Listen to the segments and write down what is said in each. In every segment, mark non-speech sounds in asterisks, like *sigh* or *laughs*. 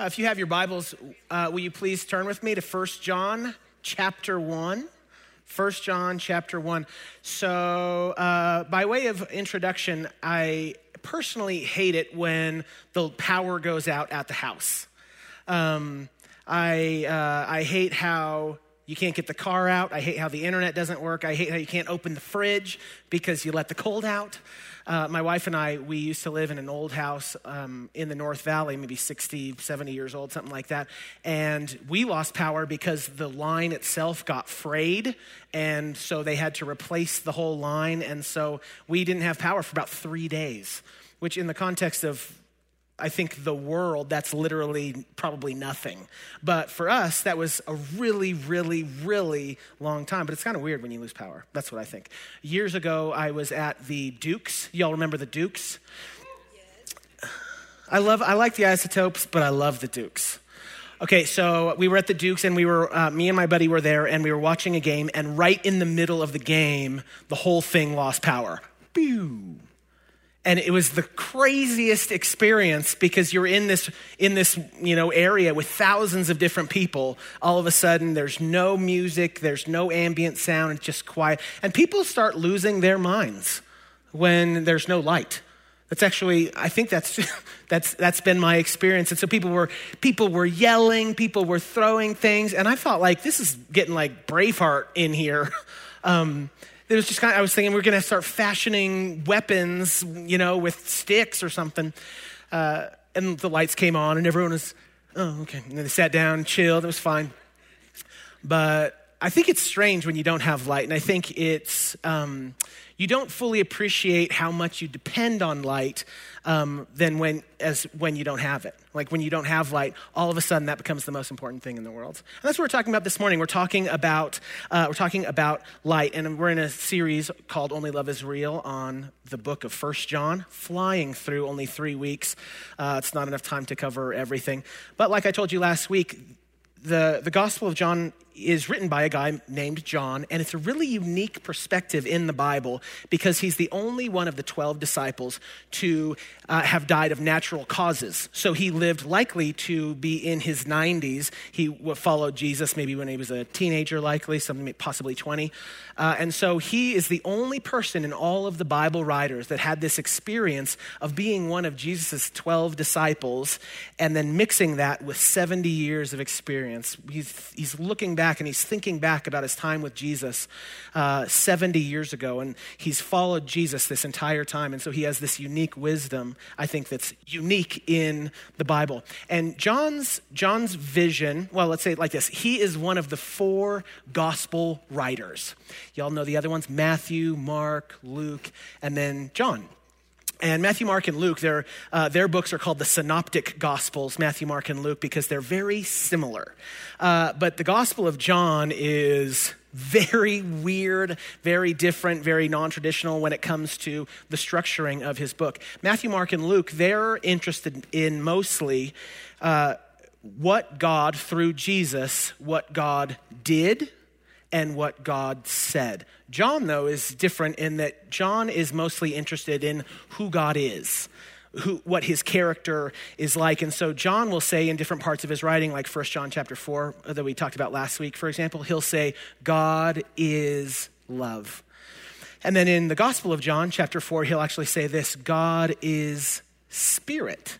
Uh, if you have your Bibles, uh, will you please turn with me to 1 John chapter 1? 1 John chapter 1. So, uh, by way of introduction, I personally hate it when the power goes out at the house. Um, I, uh, I hate how you can't get the car out. I hate how the internet doesn't work. I hate how you can't open the fridge because you let the cold out. Uh, my wife and I, we used to live in an old house um, in the North Valley, maybe 60, 70 years old, something like that. And we lost power because the line itself got frayed. And so they had to replace the whole line. And so we didn't have power for about three days, which, in the context of I think the world, that's literally probably nothing. But for us, that was a really, really, really long time. But it's kind of weird when you lose power. That's what I think. Years ago, I was at the Dukes. Y'all remember the Dukes? Yes. I love, I like the isotopes, but I love the Dukes. Okay, so we were at the Dukes, and we were, uh, me and my buddy were there, and we were watching a game, and right in the middle of the game, the whole thing lost power. Pew and it was the craziest experience because you're in this in this you know area with thousands of different people. All of a sudden there's no music there's no ambient sound it's just quiet. And people start losing their minds when there's no light. That's actually i think that's *laughs* that's that's been my experience. And so people were people were yelling people were throwing things. And i felt like this is getting like braveheart in here. *laughs* Um, it was just kind of, I was thinking we are going to start fashioning weapons, you know, with sticks or something. Uh, and the lights came on and everyone was, oh, okay. And they sat down, chilled, it was fine. But I think it's strange when you don't have light. And I think it's, um, you don't fully appreciate how much you depend on light um, than when, as when you don't have it. Like when you don't have light, all of a sudden that becomes the most important thing in the world. And that's what we're talking about this morning. We're talking about, uh, we're talking about light, and we're in a series called Only Love is Real on the book of First John, flying through only three weeks. Uh, it's not enough time to cover everything. But like I told you last week, the, the Gospel of John is written by a guy named John, and it's a really unique perspective in the Bible because he's the only one of the 12 disciples to uh, have died of natural causes. So he lived likely to be in his 90s. He followed Jesus maybe when he was a teenager, likely, something possibly 20. Uh, and so he is the only person in all of the Bible writers that had this experience of being one of Jesus' 12 disciples and then mixing that with 70 years of experience. He's, he's looking back and he's thinking back about his time with Jesus uh, 70 years ago. And he's followed Jesus this entire time. And so he has this unique wisdom, I think, that's unique in the Bible. And John's, John's vision, well, let's say it like this he is one of the four gospel writers. Y'all know the other ones Matthew, Mark, Luke, and then John. And Matthew, Mark, and Luke, their, uh, their books are called the Synoptic Gospels, Matthew, Mark, and Luke, because they're very similar. Uh, but the Gospel of John is very weird, very different, very non traditional when it comes to the structuring of his book. Matthew, Mark, and Luke, they're interested in mostly uh, what God, through Jesus, what God did and what God said. John, though, is different in that John is mostly interested in who God is. Who, what his character is like. And so John will say in different parts of his writing, like 1 John chapter 4 uh, that we talked about last week, for example, he'll say, God is love. And then in the Gospel of John, chapter 4, he'll actually say this God is spirit.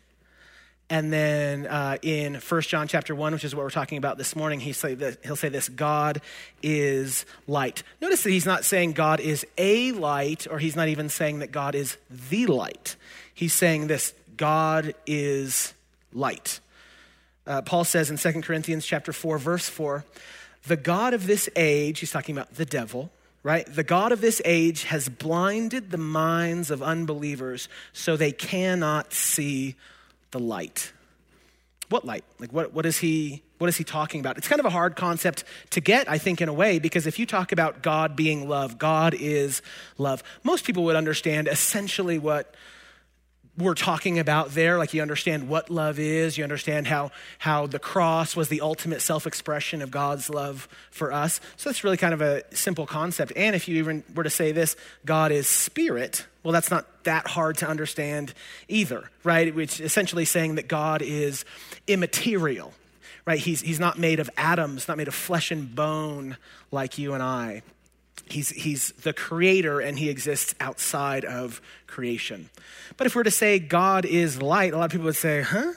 And then uh, in 1 John chapter 1, which is what we're talking about this morning, he say that, he'll say this God is light. Notice that he's not saying God is a light, or he's not even saying that God is the light. He's saying this God is light. Uh, Paul says in 2 Corinthians chapter 4, verse 4, the God of this age, he's talking about the devil, right? The God of this age has blinded the minds of unbelievers so they cannot see the light. What light? Like what, what is he what is he talking about? It's kind of a hard concept to get, I think, in a way, because if you talk about God being love, God is love. Most people would understand essentially what we're talking about there. Like you understand what love is, you understand how, how the cross was the ultimate self expression of God's love for us. So that's really kind of a simple concept. And if you even were to say this, God is spirit, well, that's not that hard to understand either, right? Which essentially saying that God is immaterial, right? He's, he's not made of atoms, not made of flesh and bone like you and I. He's, he's the creator and he exists outside of creation. But if we're to say God is light, a lot of people would say, huh?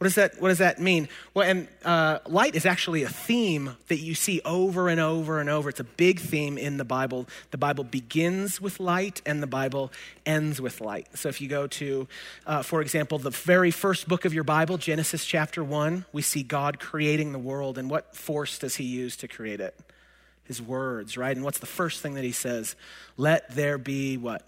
What does that, what does that mean? Well, and uh, light is actually a theme that you see over and over and over. It's a big theme in the Bible. The Bible begins with light and the Bible ends with light. So if you go to, uh, for example, the very first book of your Bible, Genesis chapter 1, we see God creating the world. And what force does he use to create it? His words, right? And what's the first thing that he says? Let there be what?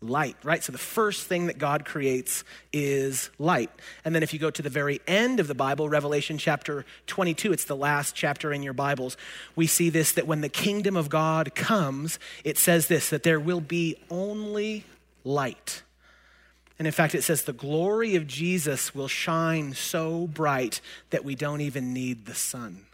Light, right? So the first thing that God creates is light. And then if you go to the very end of the Bible, Revelation chapter 22, it's the last chapter in your Bibles, we see this that when the kingdom of God comes, it says this that there will be only light. And in fact, it says the glory of Jesus will shine so bright that we don't even need the sun.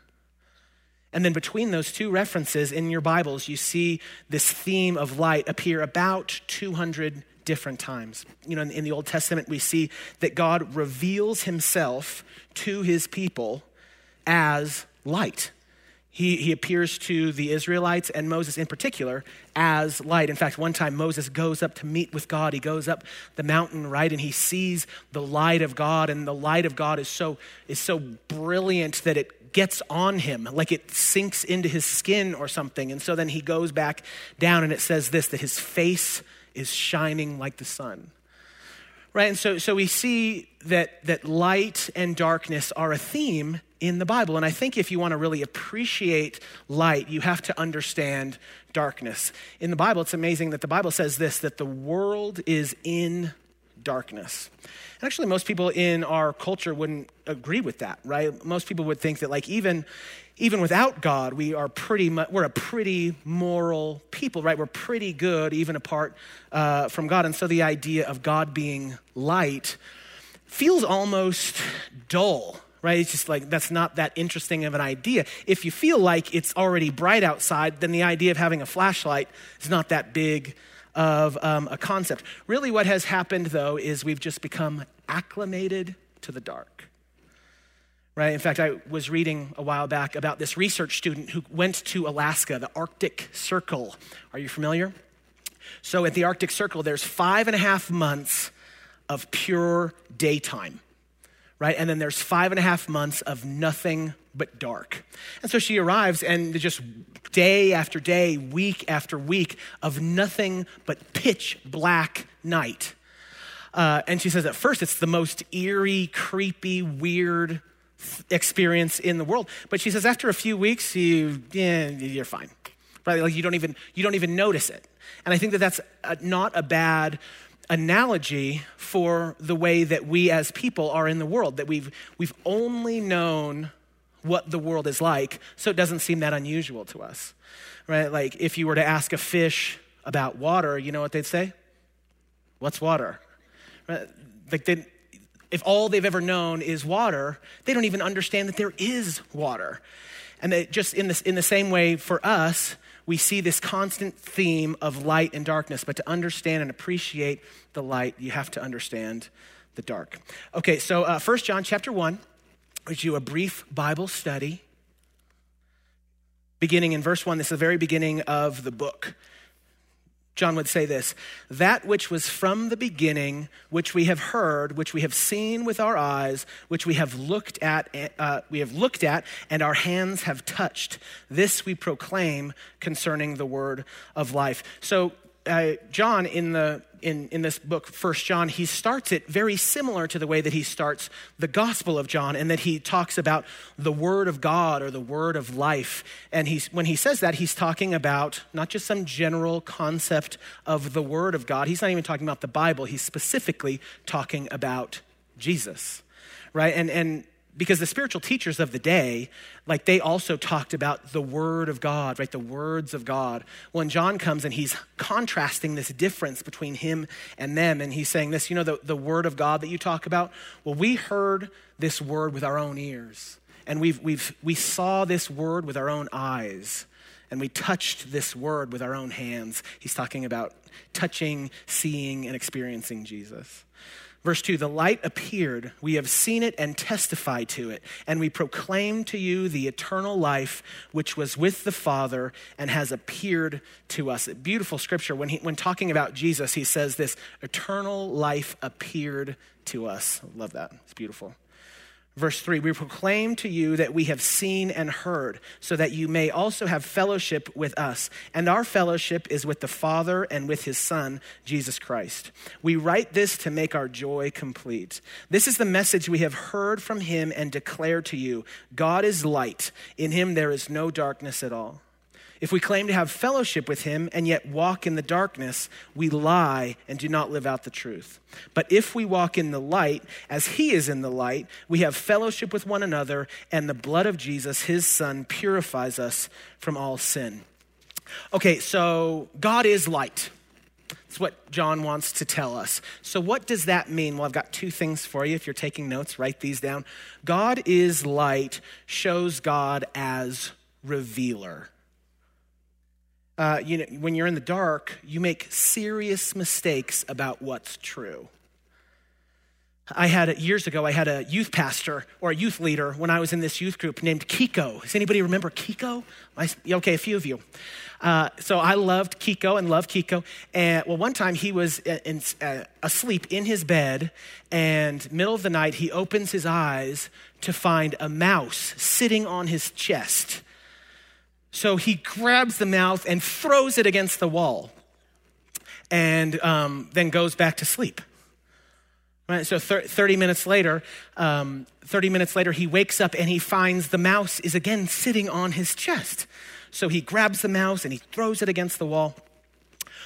And then between those two references in your Bibles, you see this theme of light appear about 200 different times. You know, in, in, the Old Testament, we see that God reveals himself to his people as light. He, he appears to the Israelites and Moses in particular as light. In fact, one time Moses goes up to meet with God. He goes up the mountain, right, and he sees the light of God, and the light of God is so, is so brilliant that it gets on him, like it sinks into his skin or something. And so then he goes back down and it says this that his face is shining like the sun. Right? And so, so we see that, that light and darkness are a theme in the Bible. And I think if you want to really appreciate light, you have to understand darkness. In the Bible, it's amazing that the Bible says this that the world is in darkness. And actually, most people in our culture wouldn't agree with that, right? Most people would think that, like, even even without God, we are pretty much, we're a pretty moral people, right? We're pretty good even apart uh, from God. And so the idea of God being light feels almost dull, right? It's just like that's not that interesting of an idea. If you feel like it's already bright outside, then the idea of having a flashlight is not that big of um, a concept. Really, what has happened, though, is we've just become acclimated to the dark. Right? In fact, I was reading a while back about this research student who went to Alaska, the Arctic Circle. Are you familiar? So, at the Arctic Circle, there's five and a half months of pure daytime right? And then there's five and a half months of nothing but dark. And so she arrives, and just day after day, week after week of nothing but pitch black night. Uh, and she says, at first, it's the most eerie, creepy, weird experience in the world. But she says, after a few weeks, you, yeah, you're fine. Right? Like you don't even you don't even notice it. And I think that that's a, not a bad analogy for the way that we as people are in the world, that we've, we've only known what the world is like, so it doesn't seem that unusual to us, right? Like if you were to ask a fish about water, you know what they'd say? What's water? Right? Like they, if all they've ever known is water, they don't even understand that there is water. And that just in, this, in the same way for us, we see this constant theme of light and darkness. But to understand and appreciate the light, you have to understand the dark. Okay, so uh, 1 John chapter 1, we do a brief Bible study. Beginning in verse 1, this is the very beginning of the book. John would say this that which was from the beginning, which we have heard, which we have seen with our eyes, which we have looked at, uh, we have looked at, and our hands have touched. This we proclaim concerning the word of life. So uh, John in the in, in this book, First John, he starts it very similar to the way that he starts the Gospel of John, and that he talks about the Word of God or the Word of life. And he's, when he says that, he's talking about not just some general concept of the Word of God. He's not even talking about the Bible. He's specifically talking about Jesus, right? And and because the spiritual teachers of the day like they also talked about the word of god right? The words of god. When john comes and he's contrasting this difference between him and them and he's saying this you know the, the word of god that you talk about? Well we heard this word with our own ears and we've, we've we saw this word with our own eyes and we touched this word with our own hands. He's talking about touching seeing and experiencing jesus Verse 2 The light appeared, we have seen it and testified to it, and we proclaim to you the eternal life which was with the Father and has appeared to us. A beautiful scripture. When, he, when talking about Jesus, he says this eternal life appeared to us. I love that. It's beautiful. Verse 3 We proclaim to you that we have seen and heard, so that you may also have fellowship with us. And our fellowship is with the Father and with his Son, Jesus Christ. We write this to make our joy complete. This is the message we have heard from him and declare to you God is light, in him there is no darkness at all. If we claim to have fellowship with him and yet walk in the darkness, we lie and do not live out the truth. But if we walk in the light, as he is in the light, we have fellowship with one another, and the blood of Jesus, his son, purifies us from all sin. Okay, so God is light. That's what John wants to tell us. So, what does that mean? Well, I've got two things for you. If you're taking notes, write these down. God is light shows God as revealer uh, you know, when you're in the dark, you make serious mistakes about what's true. I had years ago, I had a youth pastor or a youth leader when I was in this youth group named Kiko. Does anybody remember Kiko? Okay, a few of you. Uh, so I loved Kiko and loved Kiko. And well, one time he was in, uh, asleep in his bed, and middle of the night he opens his eyes to find a mouse sitting on his chest. So he grabs the mouth and throws it against the wall and um, then goes back to sleep. Right, so 30 minutes later, um, 30 minutes later, he wakes up and he finds the mouse is again sitting on his chest. So he grabs the mouse and he throws it against the wall.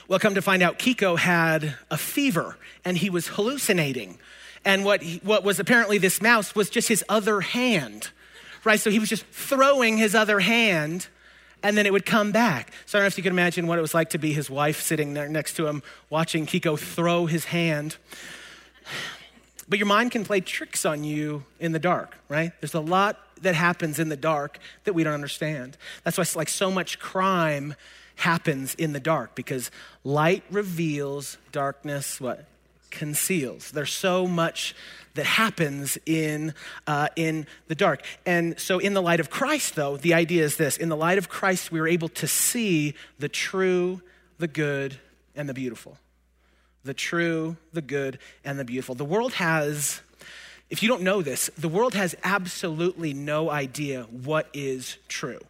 Well, come to find out, Kiko had a fever and he was hallucinating. And what, he, what was apparently this mouse was just his other hand, right? So he was just throwing his other hand and then it would come back. So I don't know if you can imagine what it was like to be his wife sitting there next to him, watching Kiko throw his hand. But your mind can play tricks on you in the dark, right? There's a lot that happens in the dark that we don't understand. That's why like so much crime happens in the dark because light reveals, darkness what conceals. There's so much that happens in, uh, in the dark. And so, in the light of Christ, though, the idea is this in the light of Christ, we are able to see the true, the good, and the beautiful. The true, the good, and the beautiful. The world has, if you don't know this, the world has absolutely no idea what is true.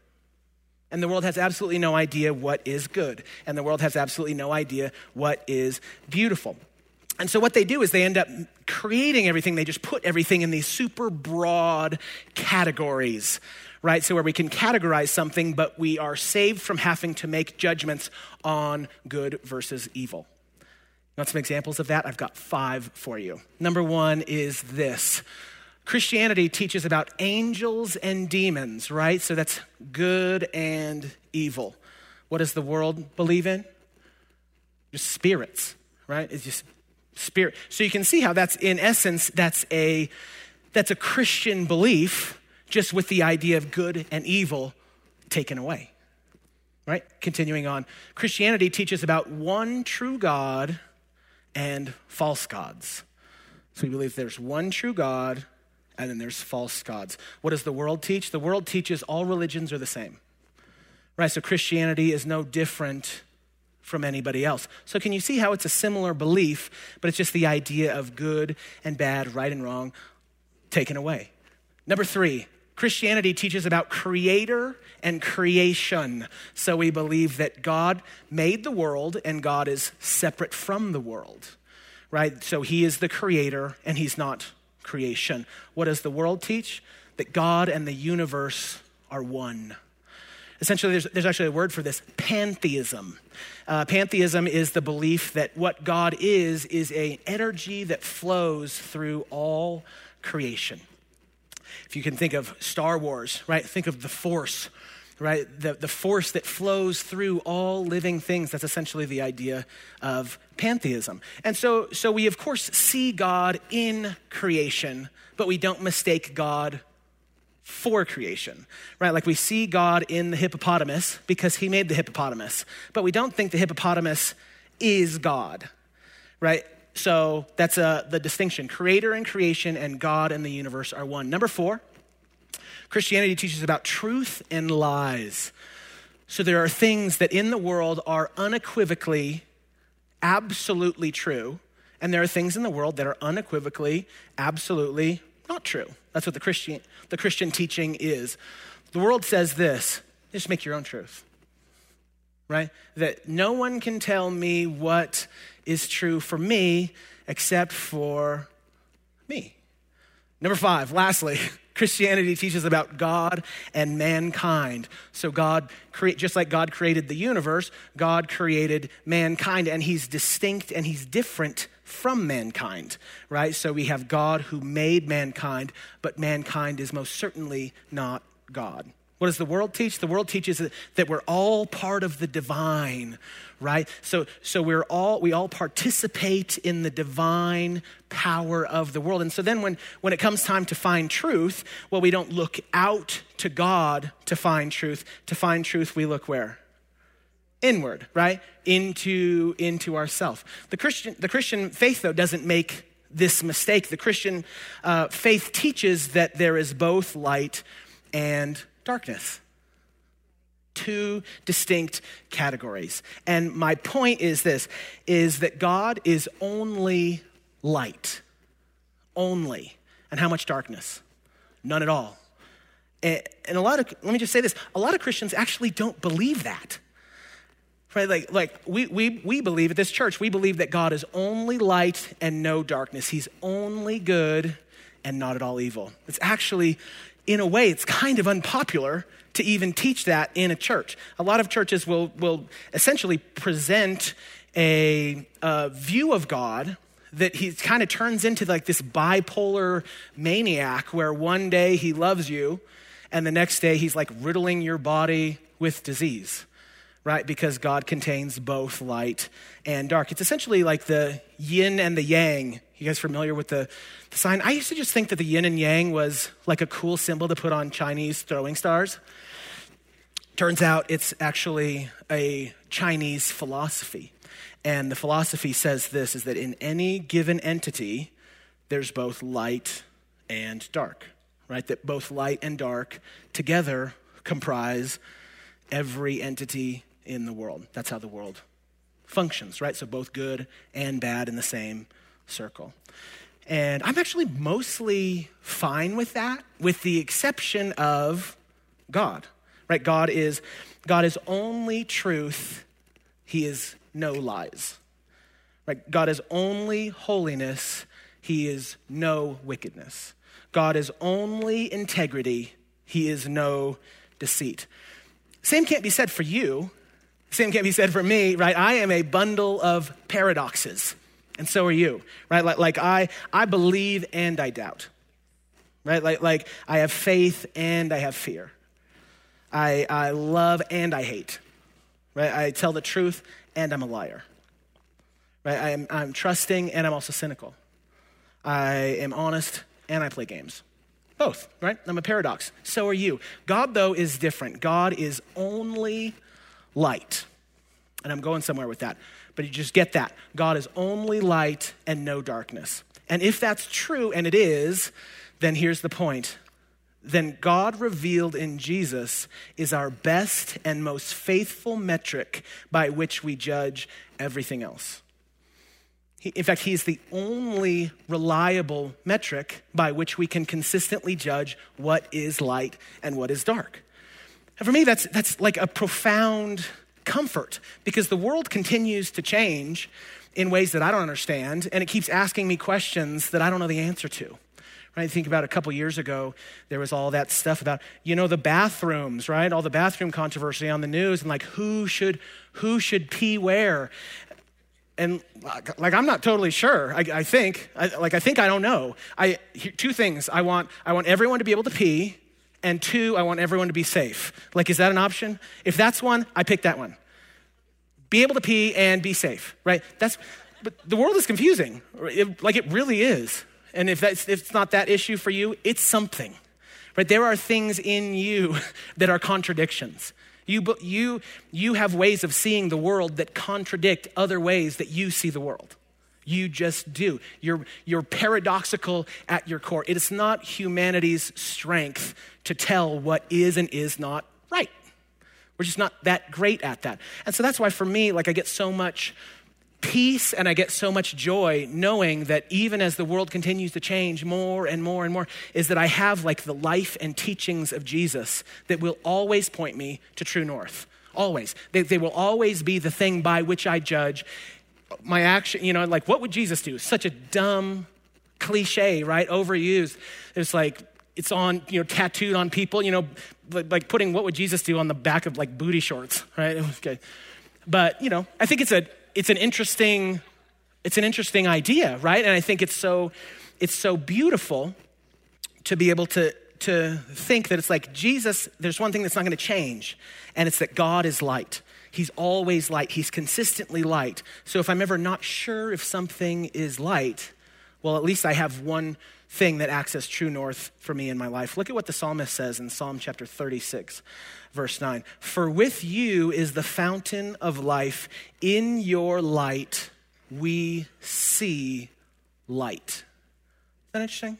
And the world has absolutely no idea what is good. And the world has absolutely no idea what is beautiful. And so what they do is they end up creating everything, they just put everything in these super broad categories, right? So where we can categorize something, but we are saved from having to make judgments on good versus evil. You want some examples of that? I've got five for you. Number one is this. Christianity teaches about angels and demons, right? So that's good and evil. What does the world believe in? Just spirits, right? It's just spirit. So you can see how that's in essence that's a that's a Christian belief just with the idea of good and evil taken away. Right? Continuing on. Christianity teaches about one true God and false gods. So we believe there's one true God and then there's false gods. What does the world teach? The world teaches all religions are the same. Right? So Christianity is no different from anybody else. So, can you see how it's a similar belief, but it's just the idea of good and bad, right and wrong taken away? Number three, Christianity teaches about creator and creation. So, we believe that God made the world and God is separate from the world, right? So, He is the creator and He's not creation. What does the world teach? That God and the universe are one. Essentially, there's, there's actually a word for this pantheism. Uh, pantheism is the belief that what God is, is an energy that flows through all creation. If you can think of Star Wars, right? Think of the Force, right? The, the force that flows through all living things. That's essentially the idea of pantheism. And so, so we, of course, see God in creation, but we don't mistake God for creation, right? Like we see God in the hippopotamus because he made the hippopotamus, but we don't think the hippopotamus is God, right? So that's uh, the distinction. Creator and creation and God and the universe are one. Number four, Christianity teaches about truth and lies. So there are things that in the world are unequivocally, absolutely true, and there are things in the world that are unequivocally, absolutely not true. That's what the Christian, the Christian teaching is. The world says this just make your own truth, right? That no one can tell me what is true for me except for me. Number five, lastly, *laughs* Christianity teaches about God and mankind. So God create just like God created the universe, God created mankind and he's distinct and he's different from mankind, right? So we have God who made mankind, but mankind is most certainly not God. What does the world teach? The world teaches that we're all part of the divine, right? So, so we're all, we all participate in the divine power of the world. And so then when, when it comes time to find truth, well, we don't look out to God to find truth. To find truth, we look where? Inward, right? Into, into ourself. The Christian, the Christian faith, though, doesn't make this mistake. The Christian uh, faith teaches that there is both light and darkness. Two distinct categories. And my point is this is that God is only light. Only. And how much darkness? None at all. And, and a lot of let me just say this, a lot of Christians actually don't believe that. Right? Like, like we, we, we believe at this church, we believe that God is only light and no darkness. He's only good and not at all evil. It's actually in a way, it's kind of unpopular to even teach that in a church. A lot of churches will, will essentially present a, a view of God that he kind of turns into like this bipolar maniac where one day he loves you and the next day he's like riddling your body with disease right? Because God contains both light and dark. It's essentially like the yin and the yang. You guys familiar with the, the sign? I used to just think that the yin and yang was like a cool symbol to put on Chinese throwing stars. Turns out it's actually a Chinese philosophy. And the philosophy says this is that in any given entity, there's both light and dark, right? That both light and dark together comprise every entity in the world. That's how the world functions, right? So both good and bad in the same circle. And I'm actually mostly fine with that, with the exception of God. Right? God is God is only truth. He is no lies. Right? God is only holiness. He is no wickedness. God is only integrity. He is no deceit. Same can't be said for you same can be said for me, right? I am a bundle of paradoxes, and so are you, right? Like, like I, I believe and I doubt, right? Like, like I have faith and I have fear. I, I love and I hate, right? I tell the truth and I'm a liar, right? I am, I'm trusting and I'm also cynical. I am honest and I play games. Both, right? I'm a paradox. So are you. God, though, is different. God is only light. And I'm going somewhere with that. But you just get that. God is only light and no darkness. And if that's true, and it is, then here's the point. Then God revealed in Jesus is our best and most faithful metric by which we judge everything else. in fact, He is the only reliable metric by which we can consistently judge what is light and what is dark. And for me, that's, that's like a profound comfort because the world continues to change in ways that I don't understand, and it keeps asking me questions that I don't know the answer to. Right? Think about a couple years ago, there was all that stuff about, you know, the bathrooms, right? All the bathroom controversy on the news and like who should who should pee where. and like i'm not totally sure i, I think I, like i think i don't know i two things i want i want everyone to be able to pee and two i want everyone to be safe. Like is that an option? If that's one i pick that one. Be able to pee and be safe right? That's but the world is confusing. It, like it really is. And if that's if it's not that issue for you it's something right? There are things in you *laughs* that are contradictions. You, you, you have ways of seeing the world that contradict other ways that you see the world. You just do. You're, you're paradoxical at your core. It is not humanity's strength to tell what is and is not right. We're just not that great at that. And so that's why for me, like I get so much peace and I get so much joy knowing that even as the world continues to change more and more and more, is that I have like the life and teachings of Jesus that will always point me to true north. Always. They, they will always be the thing by which I judge my action. You know, like what would Jesus do? Such a dumb cliche, right? Overused. It's like, it's on, you know, tattooed on people, you know, like putting what would Jesus do on the back of like booty shorts, *laughs* right? Okay. But, you know, I think it's a it's an interesting it's an interesting idea, right? And I think it's so it's so beautiful to be able to to think that it's like Jesus, there's one thing that's not going to change, and it's that God is light. He's always light. He's consistently light. So if I'm ever not sure if something is light, well, at least I have one thing that acts as true north for me in my life. Look at what the psalmist says in Psalm chapter 36 verse 9. For with you is the fountain of life. In your light we see light. Is that interesting?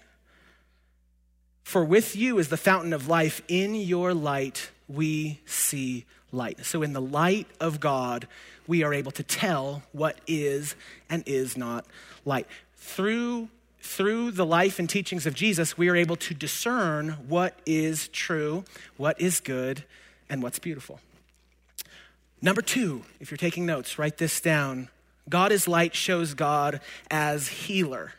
For with you is the fountain of life. In your light we see light. So, in the light of God, we are able to tell what is and is not light. Through, through the life and teachings of Jesus, we are able to discern what is true, what is good, and what's beautiful. Number two, if you're taking notes, write this down. God is light shows God as healer.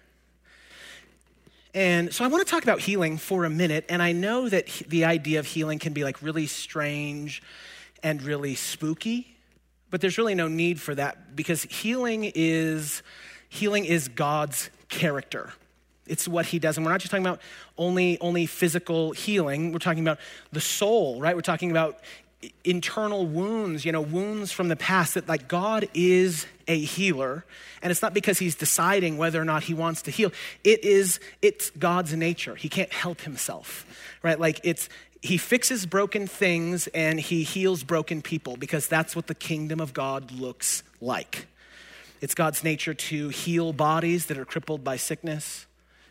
And so I want to talk about healing for a minute. And I know that the idea of healing can be like really strange and really spooky, but there's really no need for that because healing is healing is God's character. It's what he does. And we're not just talking about only, only physical healing. We're talking about the soul, right? We're talking about internal wounds, you know, wounds from the past that like God is a healer. And it's not because he's deciding whether or not he wants to heal. It is, it's God's nature. He can't help himself, right? Like it's, he fixes broken things and he heals broken people because that's what the kingdom of God looks like. It's God's nature to heal bodies that are crippled by sickness.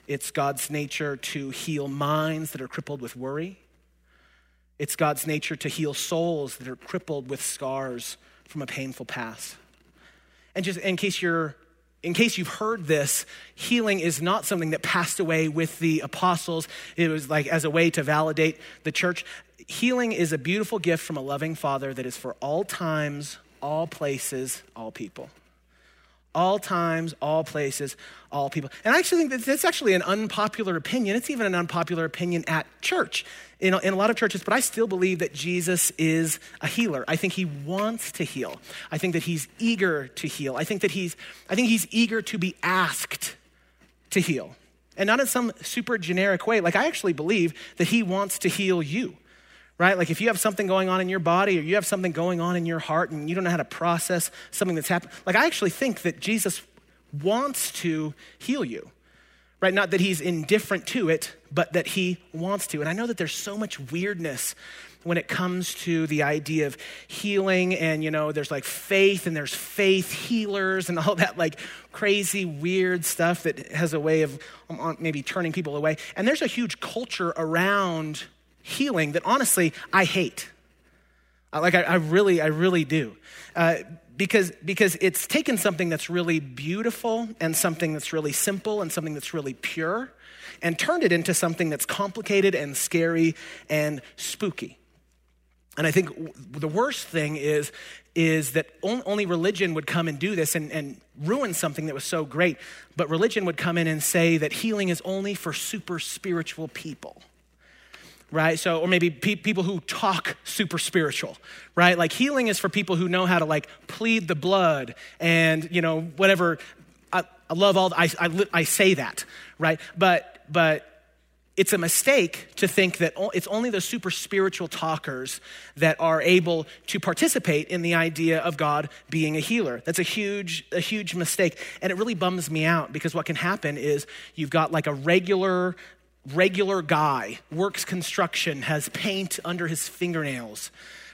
It's God's nature to heal minds that are crippled with worry. It's God's nature to heal souls that are crippled with scars from a painful past. And just in case you're in case you've heard this, healing is not something that passed away with the apostles. It was like as a way to validate the church. Healing is a beautiful gift from a loving father that is for all times, all places, all people all times, all places, all people. And I actually think that that's actually an unpopular opinion. It's even an unpopular opinion at church, in a, in a lot of churches, but I still believe that Jesus is a healer. I think he wants to heal. I think that he's eager to heal. I think that he's, I think he's eager to be asked to heal. And not in some super generic way. Like, I actually believe that he wants to heal you right? Like if you have something going on in your body or you have something going on in your heart and you don't know how to process something that's happened, like I actually think that Jesus wants to heal you, right? Not that he's indifferent to it, but that he wants to. And I know that there's so much weirdness when it comes to the idea of healing and you know there's like faith and there's faith healers and *laughs* all that like crazy weird stuff that has a way of um, maybe turning people away and there's a huge culture around healing that honestly I hate. Like I, I really, I really do. Uh, because, because it's taken something that's really beautiful and something that's really simple and something that's really pure and turned it into something that's complicated and scary and spooky. And I think the worst thing is, is that only religion would come and do this and, and ruin something that was so great. But religion would come in and say that healing is only for super spiritual people right? So, or maybe pe- people who talk super spiritual, right? Like healing is for people who know how to like plead the blood and, you know, whatever. I, I love all, I, I, I say that, right? But, but it's a mistake to think that it's only the super spiritual talkers that are able to participate in the idea of God being a healer. That's a huge, a huge mistake. And it really bums me out because what can happen is you've got like a regular, regular guy, works construction, has paint under his fingernails,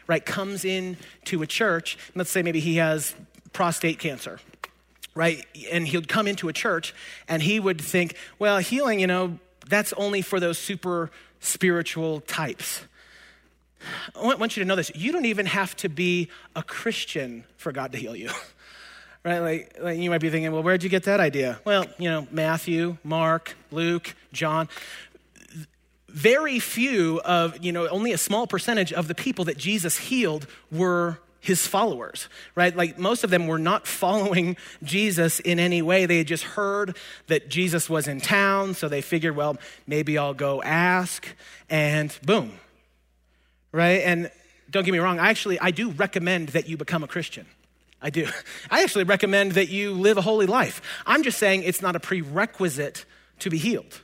right? Comes in to a church. Let's say maybe he has prostate cancer right? And he'd come into a church and he would think, well, healing, you know, that's only for those super spiritual types. I want you to know this. You don't even have to be a Christian for God to heal you. *laughs* right? Like, like, you might be thinking, well, where'd you get that idea? Well, you know, Matthew, Mark, Luke, John. Very few of, you know, only a small percentage of the people that Jesus healed were his followers, right? Like most of them were not *laughs* following Jesus in any way. They had just heard that Jesus was in town, so they figured, well, maybe I'll go ask, and boom, right? And don't get me wrong, I actually, I do recommend that you become a Christian. I do. *laughs* I actually recommend that you live a holy life. I'm just saying it's not a prerequisite to be healed.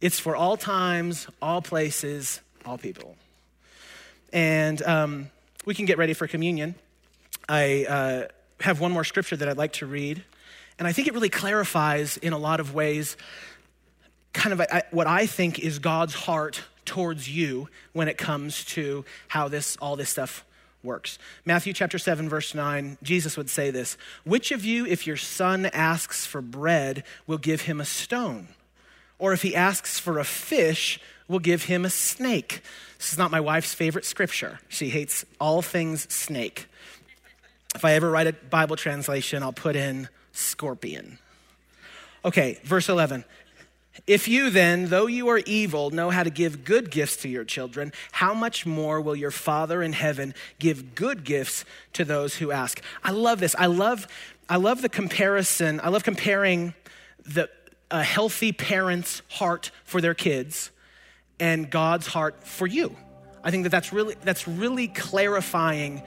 It's for all times, all places, all people. And, um, we can get ready for communion. I uh, have one more scripture that I'd like to read, and I think it really clarifies in a lot of ways kind of a, what I think is God's heart towards you when it comes to how this all this stuff works. Matthew chapter 7 verse 9, Jesus would say this, "Which of you if your son asks for bread will give him a stone? Or if he asks for a fish, will give him a snake?" This is not my wife's favorite scripture. She hates all things snake. If I ever write a Bible translation, I'll put in scorpion. Okay, verse 11. If you then, though you are evil, know how to give good gifts to your children, how much more will your Father in heaven give good gifts to those who ask? I love this. I love, I love the comparison. I love comparing the, a healthy parent's heart for their kids and God's heart for you. I think that that's really, that's really clarifying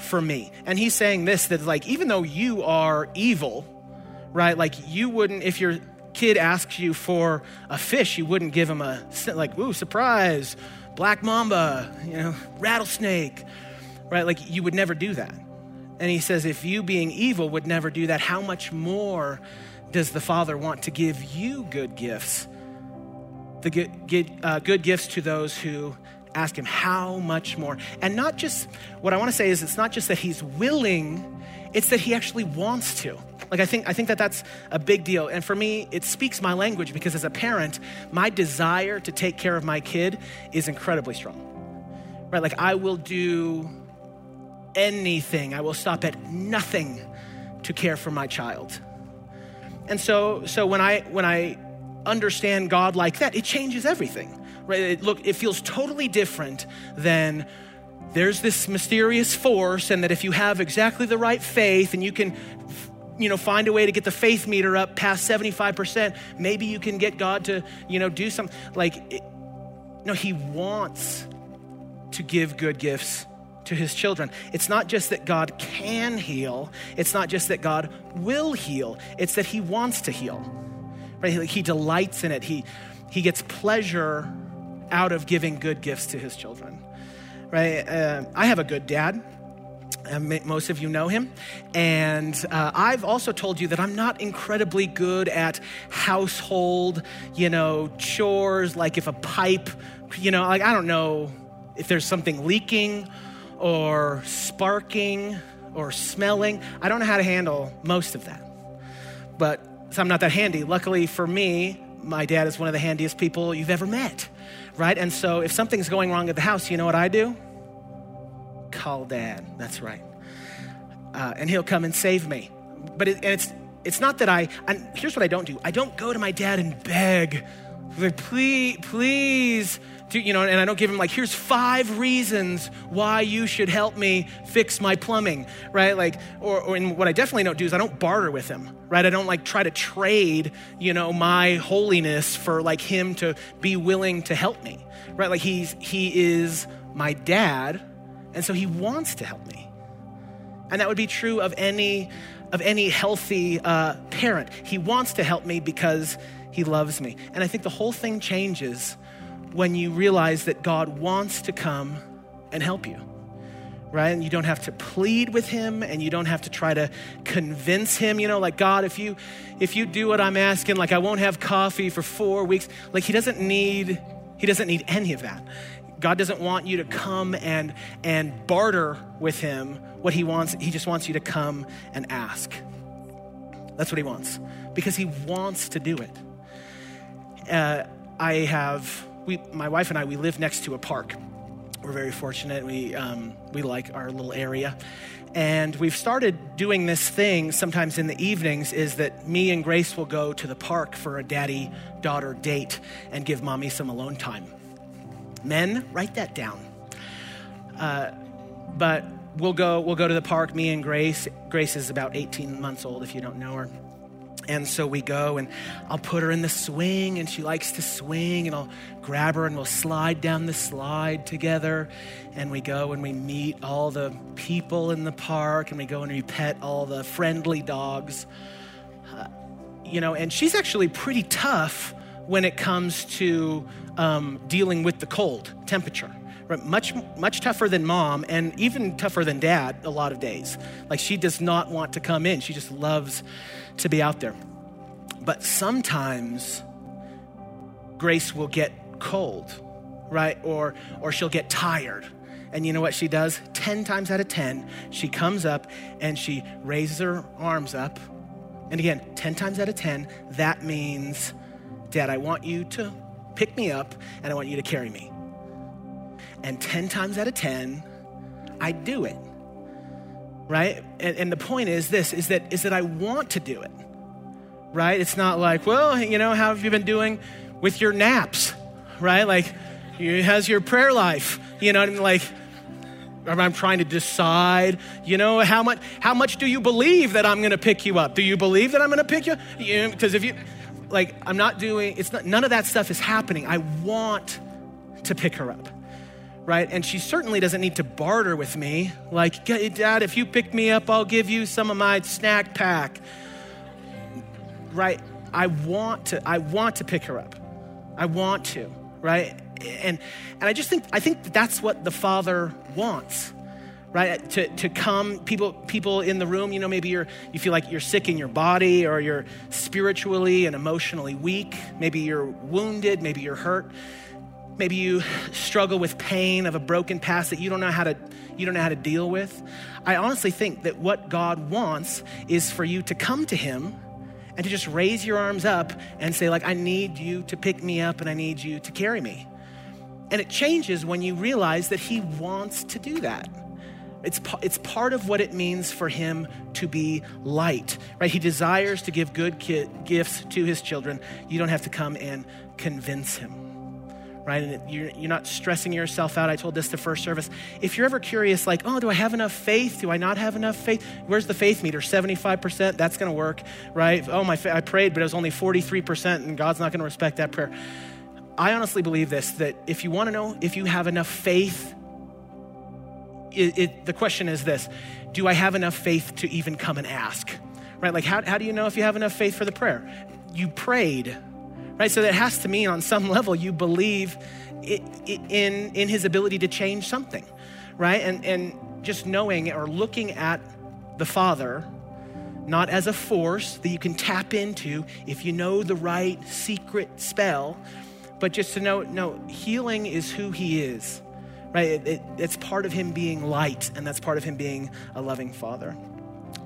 for me. And he's saying this that, like, even though you are evil, right? Like, you wouldn't, if your kid asks you for a fish, you wouldn't give him a, like, ooh, surprise, black mamba, you know, rattlesnake, right? Like, you would never do that. And he says, if you being evil would never do that, how much more does the Father want to give you good gifts? the good, good, uh, good gifts to those who ask him how much more. And not just, what I want to say is it's not just that he's willing, it's that he actually wants to. Like I think I think that that's a big deal. And for me, it speaks my language because as a parent, my desire to take care of my kid is incredibly strong. Right? Like I will do anything. I will stop at nothing to care for my child. And so so when I when I understand God like that, it changes everything. Right? It, look, it feels totally different than there's this mysterious force, and that if you have exactly the right faith and you can you know find a way to get the faith meter up past 75% maybe you can get god to you know do something like it, no he wants to give good gifts to his children. It's not just that god can heal. It's not just that god will heal. It's that he wants to heal. Right? He, he delights in it. He, he gets pleasure out of giving good gifts to his children, right? Uh, I have a good dad. Uh, most of you know him. And uh, I've also told you that I'm not incredibly good at household, you know, chores, like if a pipe, you know, like I don't know if there's something leaking or sparking or smelling. I don't know how to handle most of that. But so I'm not that handy. Luckily for me, my dad is one of the handiest people you've ever met, right? And so if something's going wrong at the house, you know what I do? Call dad. That's right. Uh, and he'll come and save me. But it, and it's it's not that I. And here's what I don't do. I don't go to my dad and beg Like, please, please, you know, and I don't give him like, here's five reasons why you should help me fix my plumbing, right? Like, or, or and what I definitely don't do is I don't barter with him, right? I don't like try to trade, you know, my holiness for like him to be willing to help me, right? Like he's, he is my dad, and so he wants to help me. And that would be true of any, of any healthy uh, parent. He wants to help me because he loves me. And I think the whole thing changes when you realize that God wants to come and help you. Right? And you don't have to plead with him and you don't have to try to convince him, you know, like God, if you if you do what I'm asking, like I won't have coffee for 4 weeks. Like he doesn't need he doesn't need any of that. God doesn't want you to come and and barter with him what he wants. He just wants you to come and ask. That's what he wants because he wants to do it uh, I have, we, my wife and I, we live next to a park. We're very fortunate. We, um, we like our little area. And we've started doing this thing sometimes in the evenings is that me and Grace will go to the park for a daddy daughter date and give mommy some alone time. Men, write that down. Uh, but we'll go, we'll go to the park, me and Grace. Grace is about 18 months old if you don't know her. And so we go, and I'll put her in the swing, and she likes to swing, and I'll grab her, and we'll slide down the slide together. And we go and we meet all the people in the park, and we go and we pet all the friendly dogs. Uh, you know, and she's actually pretty tough when it comes to um, dealing with the cold temperature. Right? Much, much tougher than mom, and even tougher than dad a lot of days. Like she does not want to come in. She just loves to be out there. But sometimes Grace will get cold, right? Or, or she'll get tired. And you know what she does? 10 times out of 10, she comes up and she raises her arms up. And again, 10 times out of 10, that means, Dad, I want you to pick me up and I want you to carry me. And 10 times out of 10, I do it right? And, and the point is this, is that, is that I want to do it, right? It's not like, well, you know, how have you been doing with your naps, right? Like, how's your prayer life? You know what I mean? Like, I'm trying to decide, you know, how much, how much do you believe that I'm going to pick you up? Do you believe that I'm going to pick you? Because if you, like, I'm not doing, it's not, none of that stuff is happening. I want to pick her up right? And she certainly doesn't need to barter with me. Like, Dad, if you pick me up, I'll give you some of my snack pack. Right? I want to, I want to pick her up. I want to, right? And and I just think I think that's what the Father wants. Right? To, to come, people people in the room, you know, maybe you're you feel like you're sick in your body or you're spiritually and emotionally weak. Maybe you're wounded, maybe you're hurt Maybe you struggle with pain of a broken past that you don't know how to you don't know how to deal with. I honestly think that what God wants is for you to come to him and to just raise your arms up and say like I need you to pick me up and I need you to carry me. And it changes when you realize that he wants to do that. It's, it's part of what it means for him to be light, right? He desires to give good ki- gifts to his children. You don't have to come and convince him right? And you're, you're not stressing yourself out. I told this to first service. If you're ever curious, like, oh, do I have enough faith? Do I not have enough faith? Where's the faith meter? 75%? That's going to work, right? Oh, my, I prayed, but it was only 43%, and God's not going to respect that prayer. I honestly believe this that if you want to know if you have enough faith, it, it, the question is this Do I have enough faith to even come and ask? Right? Like, how, how do you know if you have enough faith for the prayer? You prayed right? So that has to mean on some level you believe in, in his ability to change something, right? And, and just knowing or looking at the Father not as a force that you can tap into if you know the right secret spell, but just to know, no, healing is who he is, right? It, it, it's part of him being light, and that's part of him being a loving father.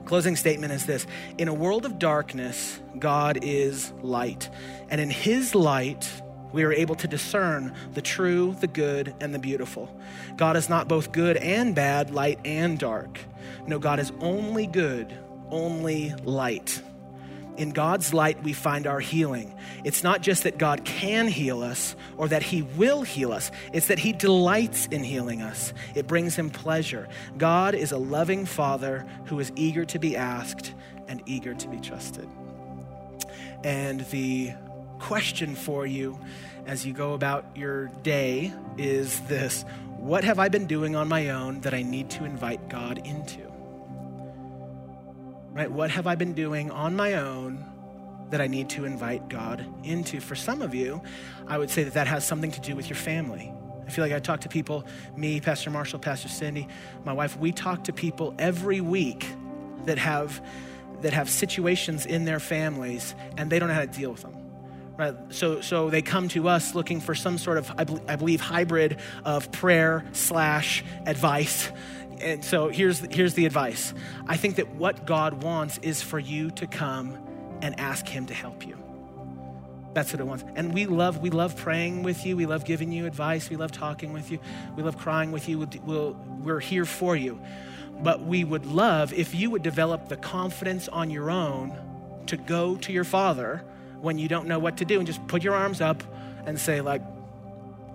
Closing statement is this In a world of darkness, God is light. And in his light, we are able to discern the true, the good, and the beautiful. God is not both good and bad, light and dark. No, God is only good, only light. In God's light, we find our healing. It's not just that God can heal us or that He will heal us, it's that He delights in healing us. It brings Him pleasure. God is a loving Father who is eager to be asked and eager to be trusted. And the question for you as you go about your day is this What have I been doing on my own that I need to invite God into? Right? What have I been doing on my own that I need to invite God into? For some of you, I would say that that has something to do with your family. I feel like I talk to people, me, Pastor Marshall, Pastor Cindy, my wife, we talk to people every week that have that have situations in their families and they don't know how to deal with them. Right? So, so they come to us looking for some sort of, I, I believe, hybrid of prayer slash advice and so here's, here's the advice I think that what God wants is for you to come and ask Him to help you. That's what it wants. And we love, we love praying with you. We love giving you advice. We love talking with you. We love crying with you. We'll, we're here for you. But we would love if you would develop the confidence on your own to go to your Father when you don't know what to do and just put your arms up and say, like,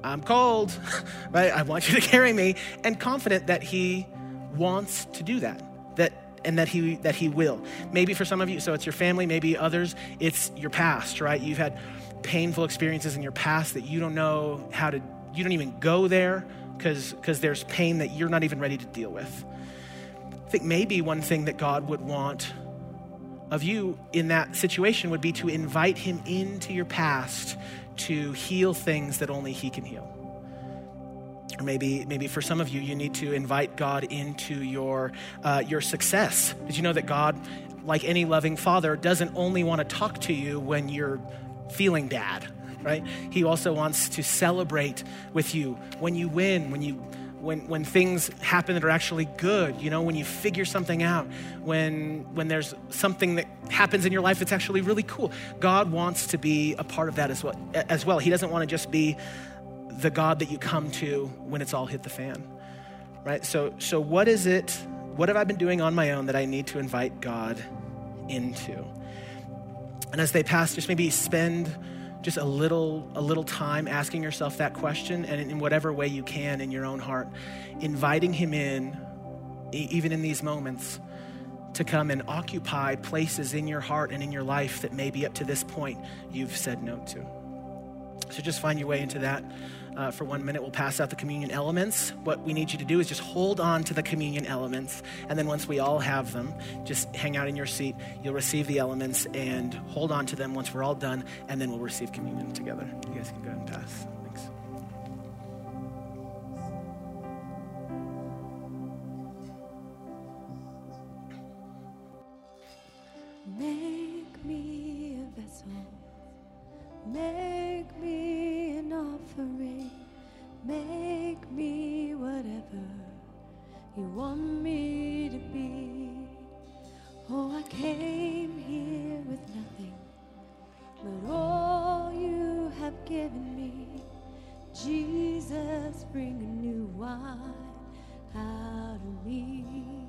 I'm cold, *laughs* right? I want you to *laughs* carry me, and confident that He wants to do that. That and that he that he will. Maybe for some of you, so it's your family, maybe others, it's your past, right? You've had painful experiences in your past that you don't know how to you don't even go there because because there's pain that you're not even ready to deal with. I think maybe one thing that God would want of you in that situation would be to invite him into your past to heal things that only He can heal. Or maybe, maybe for some of you, you need to invite God into your, uh, your success. Did you know that God, like any loving father, doesn't only want to talk to you when you're feeling bad, right? He also wants to celebrate with you when you win, when you when, when things happen that are actually good, you know, when you figure something out, when, when there's something that happens in your life that's actually really cool. God wants to be a part of that as well. As well. He doesn't want to just be the God that you come to when it's all hit the fan, right? So, so what is it, what have I been doing on my own that I need to invite God into? And as they pass, just maybe spend just a little a little time asking yourself that question and in whatever way you can in your own heart inviting him in even in these moments to come and occupy places in your heart and in your life that maybe up to this point you've said no to. So just find your way into that uh, for one minute. We'll pass out the communion elements. What we need you to do is just hold on to the communion elements. And then once we all have them, just hang out in your seat. You'll receive the elements and hold on to them once we're all done. And then we'll receive communion together. You guys can go ahead and pass. Thanks. Make me a vessel. Make me an offering. Make me whatever you want me to be. Oh, I came here with nothing but all you have given me. Jesus, bring a new wine out of me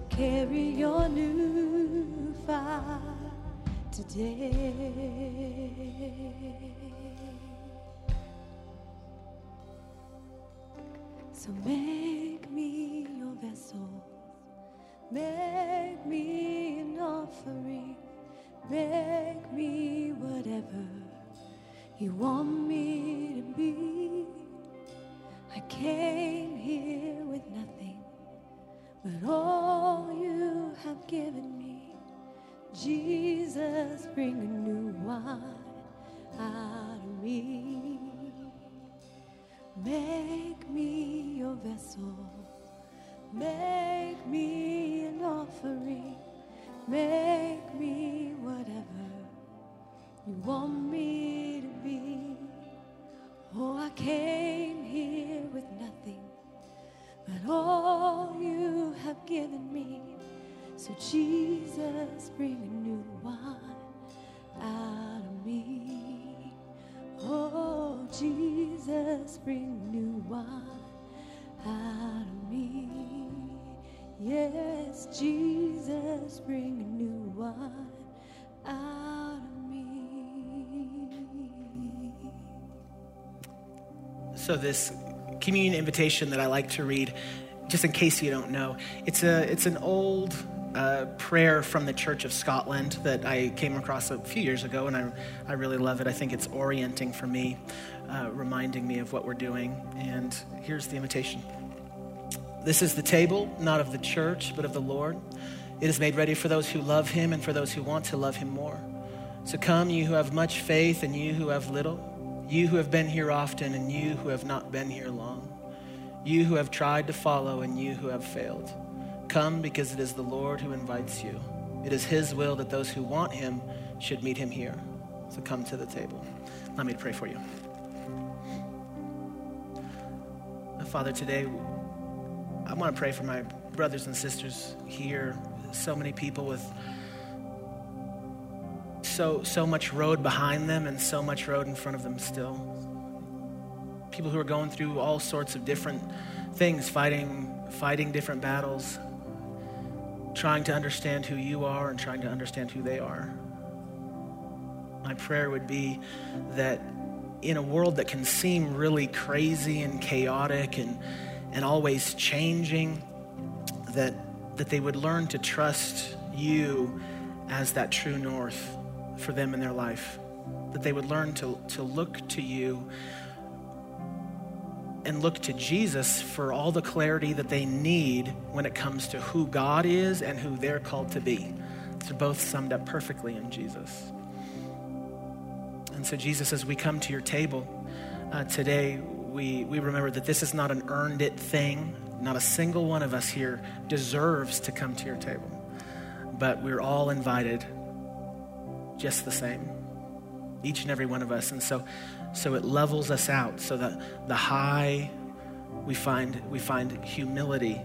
carry your new fire today. So make me your vessel, make me an offering, make me whatever you want me to be. I came here with nothing but all you have given me. Jesus, bring a new wine out of me. Make me your vessel. Make me an offering. Make me whatever you want me to be. Oh, I came here with nothing but all you have given me. So, Jesus, bring a new wine out of me. Oh, Jesus, bring new wine out of me. Yes, Jesus, bring a new wine out of me. So this communion invitation that I like to read, just in case you don't know, it's a it's an old uh, prayer from the Church of Scotland that I came across a few years ago, and I I really love it. I think it's orienting for me, uh, reminding me of what we're doing. And here's the invitation. This is the table, not of the church, but of the Lord. It is made ready for those who love Him and for those who want to love Him more. So come, you who have much faith, and you who have little, you who have been here often, and you who have not been here long, you who have tried to follow, and you who have failed. Come because it is the Lord who invites you. It is His will that those who want Him should meet Him here. So come to the table. Let me pray for you. Father, today I want to pray for my brothers and sisters here. So many people with so so much road behind them and so much road in front of them still. People who are going through all sorts of different things, fighting fighting different battles, trying to understand who you are and trying to understand who they are. My prayer would be that in a world that can seem really crazy and chaotic and, and always changing, that, that they would learn to trust you as that true north for them in their life. That they would learn to, to look to you and look to Jesus for all the clarity that they need when it comes to who God is and who they're called to be. They're both summed up perfectly in Jesus. And so, Jesus, as we come to your table uh, today, we, we remember that this is not an earned it thing. Not a single one of us here deserves to come to your table. But we're all invited just the same, each and every one of us. And so, so it levels us out so that the high, we find, we find humility.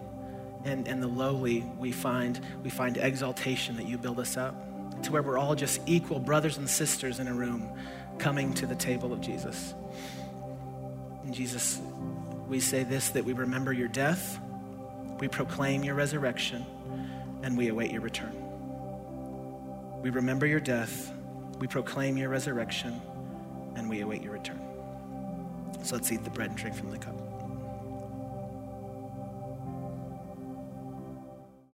And, and the lowly, we find, we find exaltation that you build us up to where we're all just equal brothers and sisters in a room coming to the table of Jesus. And Jesus, we say this that we remember your death, we proclaim your resurrection, and we await your return. We remember your death, we proclaim your resurrection, and we await your return. So let's eat the bread and drink from the cup.